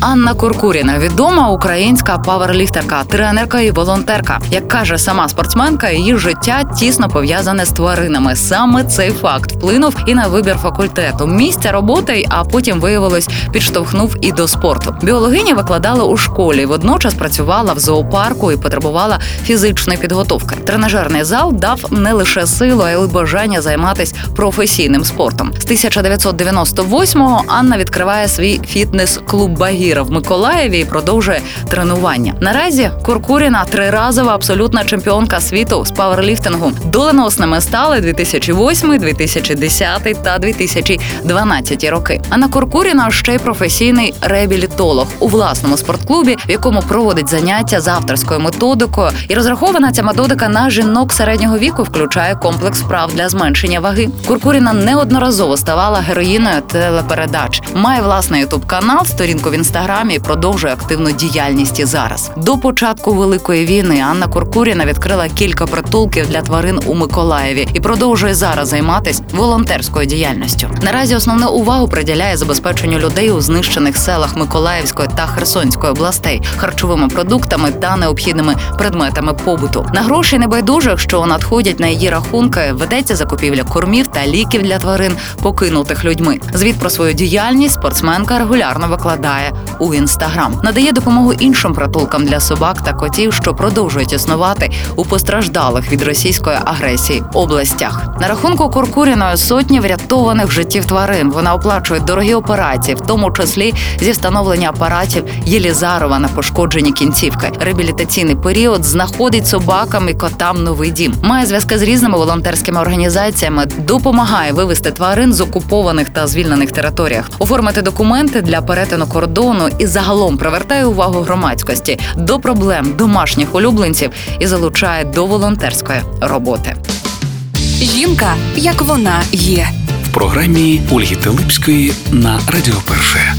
Анна Куркуріна відома українська паверліфтерка, тренерка і волонтерка. Як каже сама спортсменка, її життя тісно пов'язане з тваринами. Саме цей факт вплинув і на вибір факультету, місця роботи, а потім виявилось, підштовхнув і до спорту. Біологиня викладала у школі, водночас працювала в зоопарку і потребувала фізичної підготовки. Тренажерний зал дав не лише силу, а й бажання займатися професійним спортом. З 1998-го Анна відкриває свій фітнес-клуб Багіра в Миколаєві і продовжує тренування. Наразі Куркуріна триразова абсолютна чемпіонка світу з паверліфтингу. Доленосними стали 2008, 2010 та 2012 роки. Анна Куркуріна ще й професійний реабілітолог у власному спортклубі, в якому проводить заняття з авторською методикою. І розрахована ця методика на жінок середнього віку, включає комплекс вправ для зменшення ваги. Куркуріна неодноразово ставала героїною телепередач. Має власний ютуб канал, сторінку в інстаграмі і продовжує активну діяльність і зараз. До початку великої війни Анна Куркуріна відкрила кілька притулків для тварин у Миколаєві і продовжує зараз займатися волонтерською діяльністю. Наразі основну увагу приділяє забезпеченню людей у знищених селах Миколаївської та Херсонської областей харчовими продуктами та необхідними предметами побуту. На гроші небайдужих, що надходять на її рахунки, ведеться закупівля кормів та ліків для тварин, покинутих людьми. Звіт про свою діяльність спортсменка регулярно викладає у інстаграм, надає допомогу іншим притулкам для собак та котів, що продовжують існувати у постраждалих від російської агресії областях. На рахунку Куркуріної сотні врятованих життів тварин. Вона оплачує дорогі операції, в тому числі зі встановлення апаратів Єлізарова на пошкоджені кінцівки. Реабілітаційний період знаходить собакам і котам новий дім. Має зв'язки з різними волонтерськими організаціями, допомагає вивести тварин з окупованих та звільнених територіях, оформити документи для перетину кордону і загалом привертає увагу громадськості до проблем домашніх улюбленців і залучає до волонтерської роботи. Жінка, як вона є. В програмі Ольги Телипської на Радіо Перше.